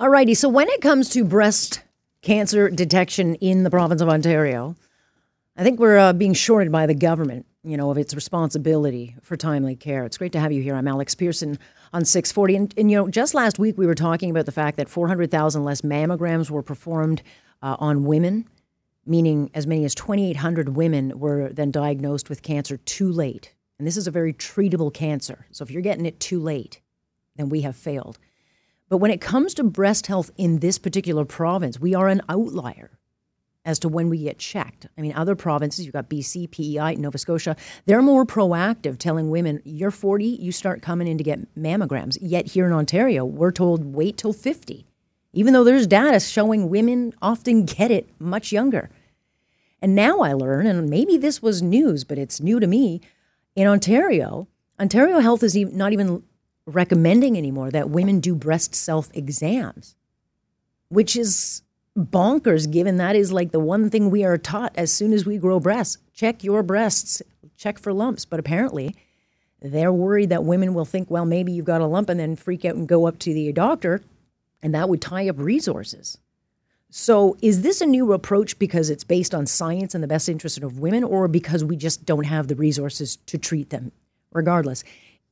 Alrighty, so when it comes to breast cancer detection in the province of Ontario, I think we're uh, being shorted by the government, you know, of its responsibility for timely care. It's great to have you here. I'm Alex Pearson on 640. And, and you know, just last week we were talking about the fact that 400,000 less mammograms were performed uh, on women, meaning as many as 2,800 women were then diagnosed with cancer too late. And this is a very treatable cancer. So if you're getting it too late, then we have failed. But when it comes to breast health in this particular province, we are an outlier as to when we get checked. I mean, other provinces, you've got BC, PEI, Nova Scotia, they're more proactive, telling women, you're 40, you start coming in to get mammograms. Yet here in Ontario, we're told wait till 50, even though there's data showing women often get it much younger. And now I learn, and maybe this was news, but it's new to me, in Ontario, Ontario Health is not even recommending anymore that women do breast self exams, which is bonkers given that is like the one thing we are taught as soon as we grow breasts. Check your breasts, check for lumps. But apparently, they're worried that women will think, well, maybe you've got a lump and then freak out and go up to the doctor, and that would tie up resources. So, is this a new approach because it's based on science and the best interest of women, or because we just don't have the resources to treat them? Regardless,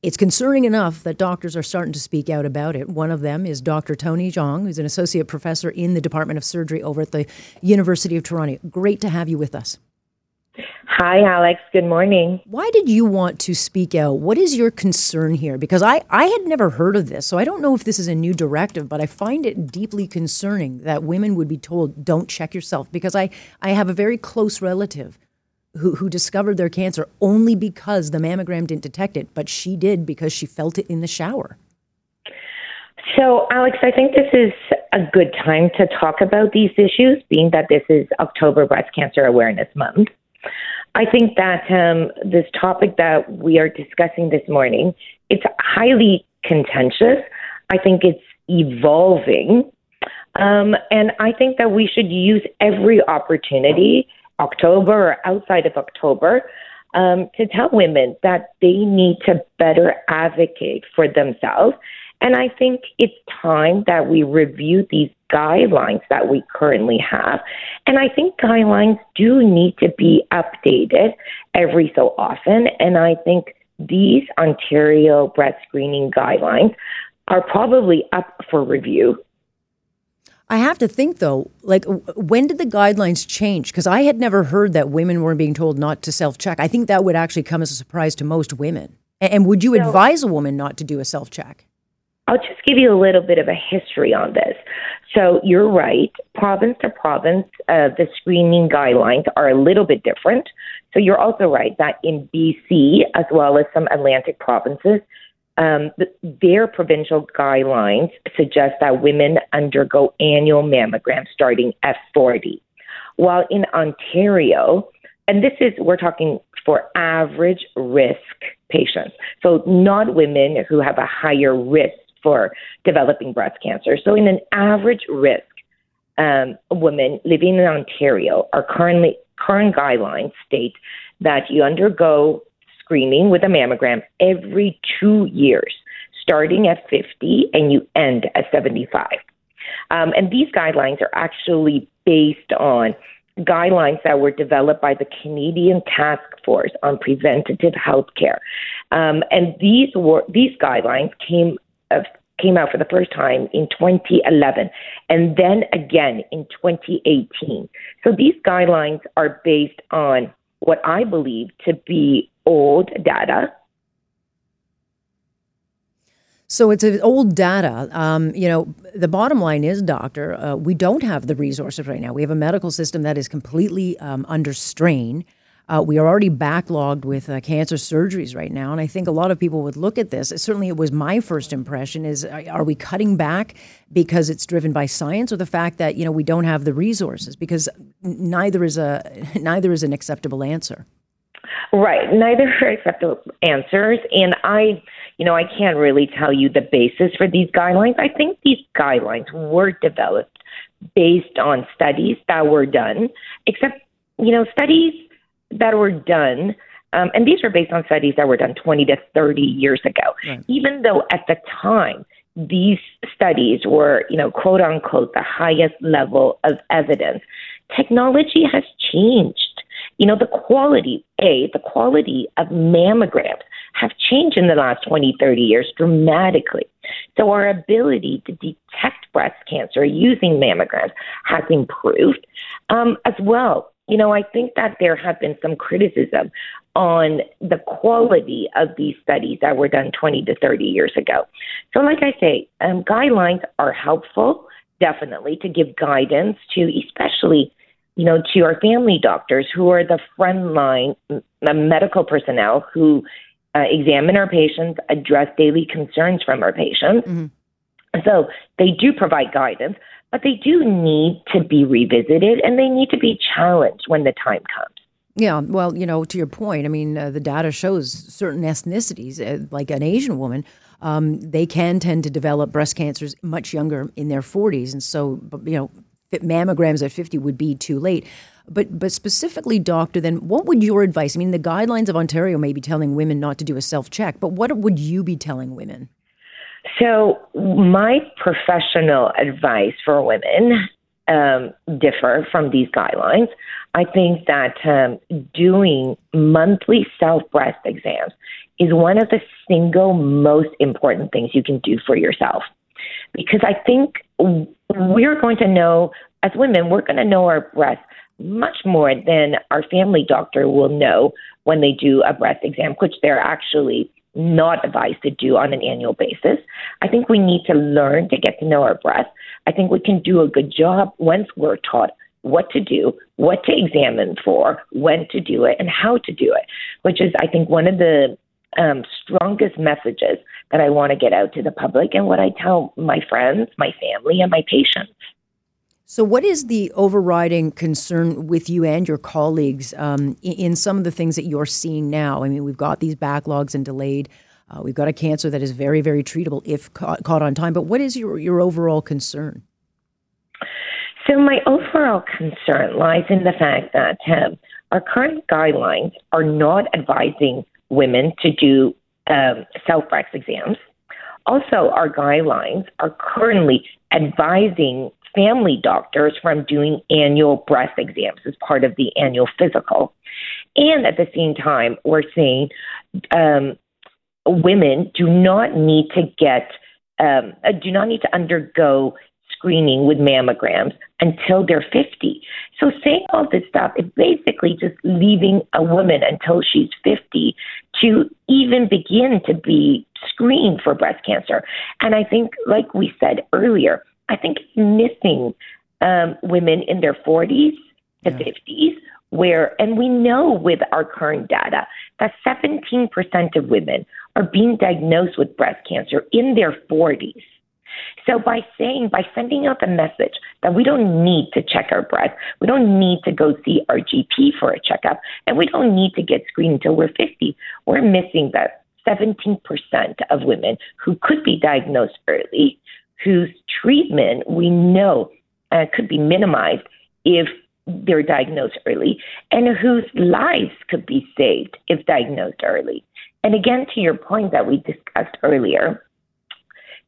it's concerning enough that doctors are starting to speak out about it. One of them is Dr. Toni Zhong, who's an associate professor in the Department of Surgery over at the University of Toronto. Great to have you with us. Hi, Alex. Good morning. Why did you want to speak out? What is your concern here? Because I, I had never heard of this, so I don't know if this is a new directive, but I find it deeply concerning that women would be told, don't check yourself. Because I, I have a very close relative who, who discovered their cancer only because the mammogram didn't detect it, but she did because she felt it in the shower. So, Alex, I think this is a good time to talk about these issues, being that this is October Breast Cancer Awareness Month. I think that um, this topic that we are discussing this morning, it's highly contentious. I think it's evolving. Um, and I think that we should use every opportunity October or outside of October um, to tell women that they need to better advocate for themselves. And I think it's time that we review these guidelines that we currently have. And I think guidelines do need to be updated every so often. And I think these Ontario breast screening guidelines are probably up for review I have to think though, like when did the guidelines change? Because I had never heard that women weren't being told not to self check. I think that would actually come as a surprise to most women. And would you advise a woman not to do a self check? I'll just give you a little bit of a history on this. So you're right. Province to province, uh, the screening guidelines are a little bit different. So you're also right that in BC, as well as some Atlantic provinces, um, their provincial guidelines suggest that women undergo annual mammograms starting at 40. While in Ontario, and this is, we're talking for average risk patients, so not women who have a higher risk for developing breast cancer. So, in an average risk um, woman living in Ontario, our currently current guidelines state that you undergo screening with a mammogram every two years, starting at 50 and you end at 75. Um, and these guidelines are actually based on guidelines that were developed by the Canadian Task Force on Preventative Health Care. Um, and these were these guidelines came uh, came out for the first time in 2011 and then again in 2018. So these guidelines are based on what I believe to be old data. So it's old data. Um, you know, the bottom line is, doctor, uh, we don't have the resources right now. We have a medical system that is completely um, under strain. Uh, we are already backlogged with uh, cancer surgeries right now, and I think a lot of people would look at this. Certainly, it was my first impression: is uh, are we cutting back because it's driven by science, or the fact that you know we don't have the resources? Because neither is a neither is an acceptable answer. Right, neither are acceptable answers, and I, you know, I can't really tell you the basis for these guidelines. I think these guidelines were developed based on studies that were done, except you know, studies that were done, um, and these were based on studies that were done 20 to 30 years ago, right. even though at the time these studies were, you know, quote unquote, the highest level of evidence, technology has changed. You know, the quality, A, the quality of mammograms have changed in the last 20, 30 years dramatically. So our ability to detect breast cancer using mammograms has improved um, as well you know, I think that there have been some criticism on the quality of these studies that were done 20 to 30 years ago. So, like I say, um, guidelines are helpful, definitely, to give guidance to, especially, you know, to our family doctors who are the frontline medical personnel who uh, examine our patients, address daily concerns from our patients. Mm-hmm. So they do provide guidance, but they do need to be revisited and they need to be challenged when the time comes. Yeah, well, you know, to your point, I mean, uh, the data shows certain ethnicities, uh, like an Asian woman, um, they can tend to develop breast cancers much younger in their 40s. And so, you know, mammograms at 50 would be too late. But, but specifically, doctor, then what would your advice? I mean, the guidelines of Ontario may be telling women not to do a self check, but what would you be telling women? So, my professional advice for women um, differ from these guidelines. I think that um, doing monthly self breast exams is one of the single most important things you can do for yourself. Because I think we're going to know, as women, we're going to know our breasts much more than our family doctor will know when they do a breast exam, which they're actually not advised to do on an annual basis. I think we need to learn to get to know our breath. I think we can do a good job once we're taught what to do, what to examine for, when to do it, and how to do it, which is, I think, one of the um, strongest messages that I want to get out to the public and what I tell my friends, my family, and my patients. So, what is the overriding concern with you and your colleagues um, in, some of the things that you're seeing now? I mean, we've got these backlogs and delayed. Uh, we've got a cancer that is very, very treatable if caught, caught on time. But what is your, your overall concern? So, my overall concern lies in the fact that um, our current guidelines are not advising women to do um, self breast exams. Also, our guidelines are currently advising family doctors from doing annual breast exams as part of the annual physical. And at the same time, we're saying um, women do not need to get, um, uh, do not need to undergo screening with mammograms until they're 50. So saying all this stuff is basically just leaving a woman until she's 50 to even begin to be screened for breast cancer. And I think, like we said earlier, I think missing um, women in their 40s to yeah. 50s, where, and we know with our current data that 17% of women are being diagnosed with breast cancer in their 40s. So by saying, by sending out the message that we don't need to check our breast, we don't need to go see our GP for a checkup, and we don't need to get screened until we're 50, we're missing that 17% of women who could be diagnosed early, whose treatment we know uh, could be minimized if they're diagnosed early, and whose lives could be saved if diagnosed early. And again, to your point that we discussed earlier,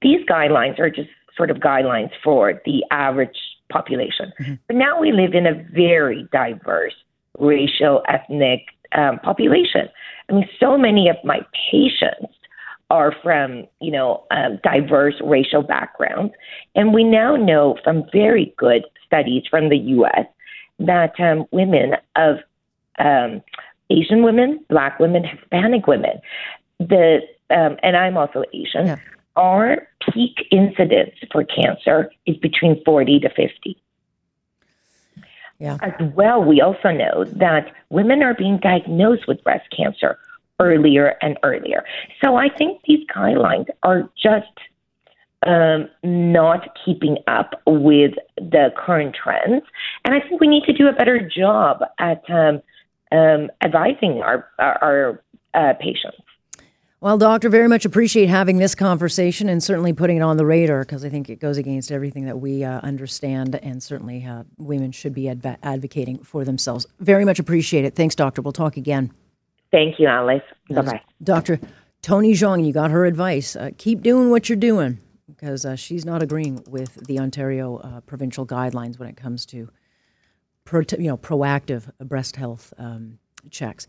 these guidelines are just sort of guidelines for the average population. Mm-hmm. But now we live in a very diverse racial, ethnic um, population. I mean, so many of my patients are from, you know, um, diverse racial backgrounds. And we now know from very good studies from the U.S. that um, women of um, Asian women, Black women, Hispanic women, the um, and I'm also Asian. Yeah. Our peak incidence for cancer is between 40 to 50. Yeah. As well, we also know that women are being diagnosed with breast cancer earlier and earlier. So I think these guidelines are just um, not keeping up with the current trends. And I think we need to do a better job at um, um, advising our, our, our uh, patients. Well, doctor, very much appreciate having this conversation and certainly putting it on the radar because I think it goes against everything that we uh, understand, and certainly uh, women should be adv- advocating for themselves. Very much appreciate it. Thanks, doctor. We'll talk again. Thank you, Alice. Bye bye. Dr. Toni Zhong, you got her advice. Uh, keep doing what you're doing because uh, she's not agreeing with the Ontario uh, provincial guidelines when it comes to pro- you know proactive breast health um, checks.